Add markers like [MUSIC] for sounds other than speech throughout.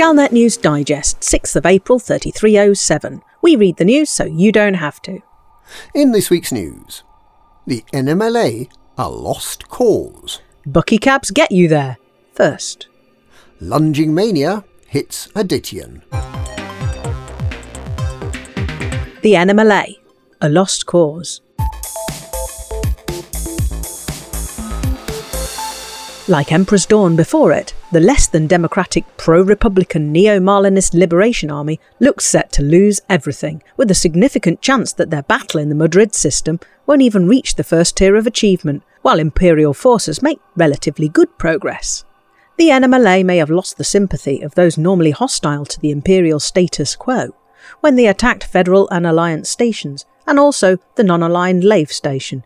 Galnet News Digest, 6th of April 3307. We read the news so you don't have to. In this week's news, the NMLA a lost cause. Bucky cabs get you there. First. Lunging mania hits Adityan. The NMLA, a lost cause. Like Emperor's Dawn before it, the less than democratic pro Republican neo Marlinist Liberation Army looks set to lose everything, with a significant chance that their battle in the Madrid system won't even reach the first tier of achievement, while Imperial forces make relatively good progress. The NMLA may have lost the sympathy of those normally hostile to the Imperial status quo when they attacked Federal and Alliance stations, and also the non aligned Lave station,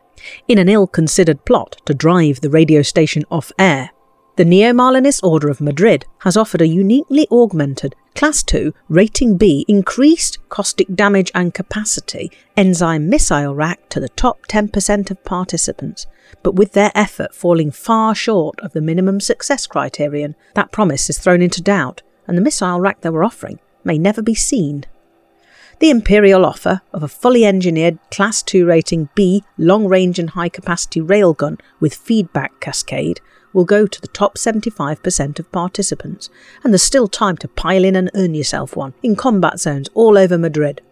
in an ill considered plot to drive the radio station off air. The Neo Marlinist Order of Madrid has offered a uniquely augmented Class 2 Rating B increased caustic damage and capacity enzyme missile rack to the top 10% of participants, but with their effort falling far short of the minimum success criterion, that promise is thrown into doubt, and the missile rack they were offering may never be seen the Imperial offer of a fully engineered Class 2 rating B long range and high capacity railgun with feedback cascade will go to the top 75% of participants, and there's still time to pile in and earn yourself one in combat zones all over Madrid.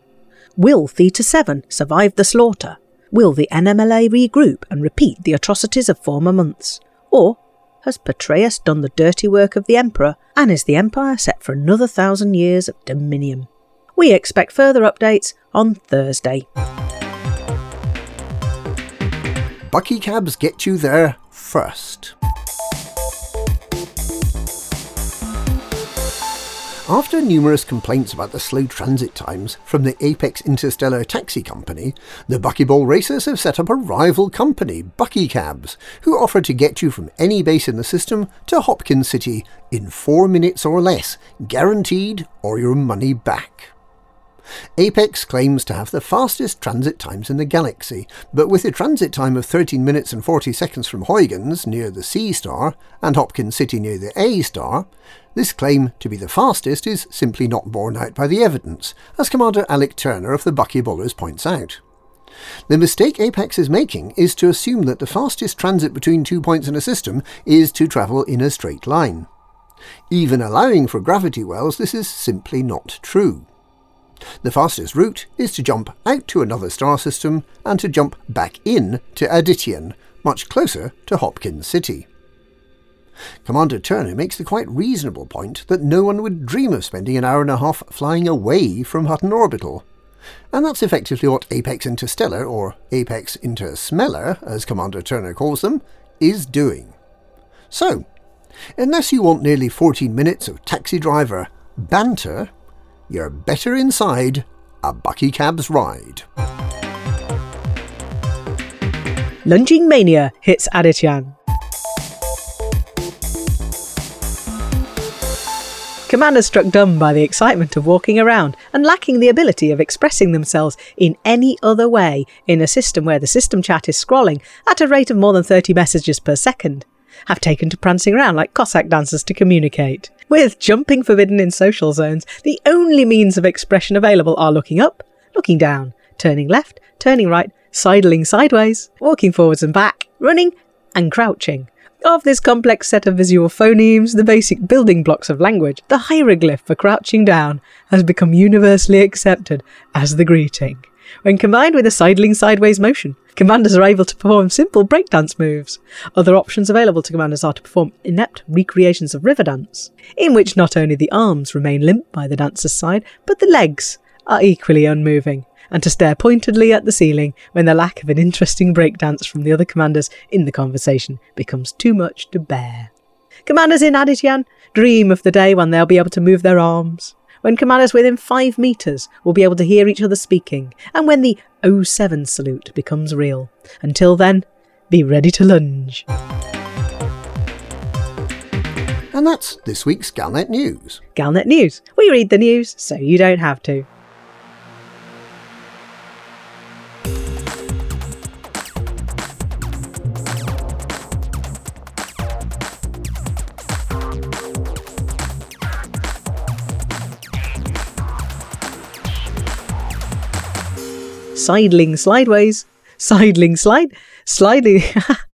Will Theta 7 survive the slaughter? Will the NMLA regroup and repeat the atrocities of former months? Or has Patreus done the dirty work of the Emperor, and is the Empire set for another thousand years of dominion? We expect further updates on Thursday. Bucky cabs get you there first. After numerous complaints about the slow transit times from the Apex Interstellar Taxi Company, the Buckyball racers have set up a rival company, Bucky Cabs, who offer to get you from any base in the system to Hopkins City in four minutes or less, guaranteed or your money back. Apex claims to have the fastest transit times in the galaxy, but with a transit time of 13 minutes and 40 seconds from Huygens near the C star and Hopkins City near the A star, this claim to be the fastest is simply not borne out by the evidence, as Commander Alec Turner of the Buckyballers points out. The mistake Apex is making is to assume that the fastest transit between two points in a system is to travel in a straight line. Even allowing for gravity wells, this is simply not true. The fastest route is to jump out to another star system and to jump back in to Adityan, much closer to Hopkins City. Commander Turner makes the quite reasonable point that no one would dream of spending an hour and a half flying away from Hutton Orbital. And that's effectively what Apex Interstellar, or Apex Intersmeller, as Commander Turner calls them, is doing. So, unless you want nearly 14 minutes of taxi driver banter you're better inside a Bucky Cabs ride. Lunging Mania hits Adityan. Commanders struck dumb by the excitement of walking around and lacking the ability of expressing themselves in any other way in a system where the system chat is scrolling at a rate of more than 30 messages per second have taken to prancing around like Cossack dancers to communicate. With jumping forbidden in social zones, the only means of expression available are looking up, looking down, turning left, turning right, sidling sideways, walking forwards and back, running, and crouching. Of this complex set of visual phonemes, the basic building blocks of language, the hieroglyph for crouching down has become universally accepted as the greeting. When combined with a sidling sideways motion, commanders are able to perform simple breakdance moves. Other options available to commanders are to perform inept recreations of river dance, in which not only the arms remain limp by the dancer's side, but the legs are equally unmoving, and to stare pointedly at the ceiling when the lack of an interesting breakdance from the other commanders in the conversation becomes too much to bear. Commanders in Adityan dream of the day when they'll be able to move their arms, when commanders within five metres will be able to hear each other speaking, and when the 07 salute becomes real. Until then, be ready to lunge. And that's this week's Galnet News. Galnet News. We read the news so you don't have to. Sidling slideways, sidling slide, sliding. [LAUGHS]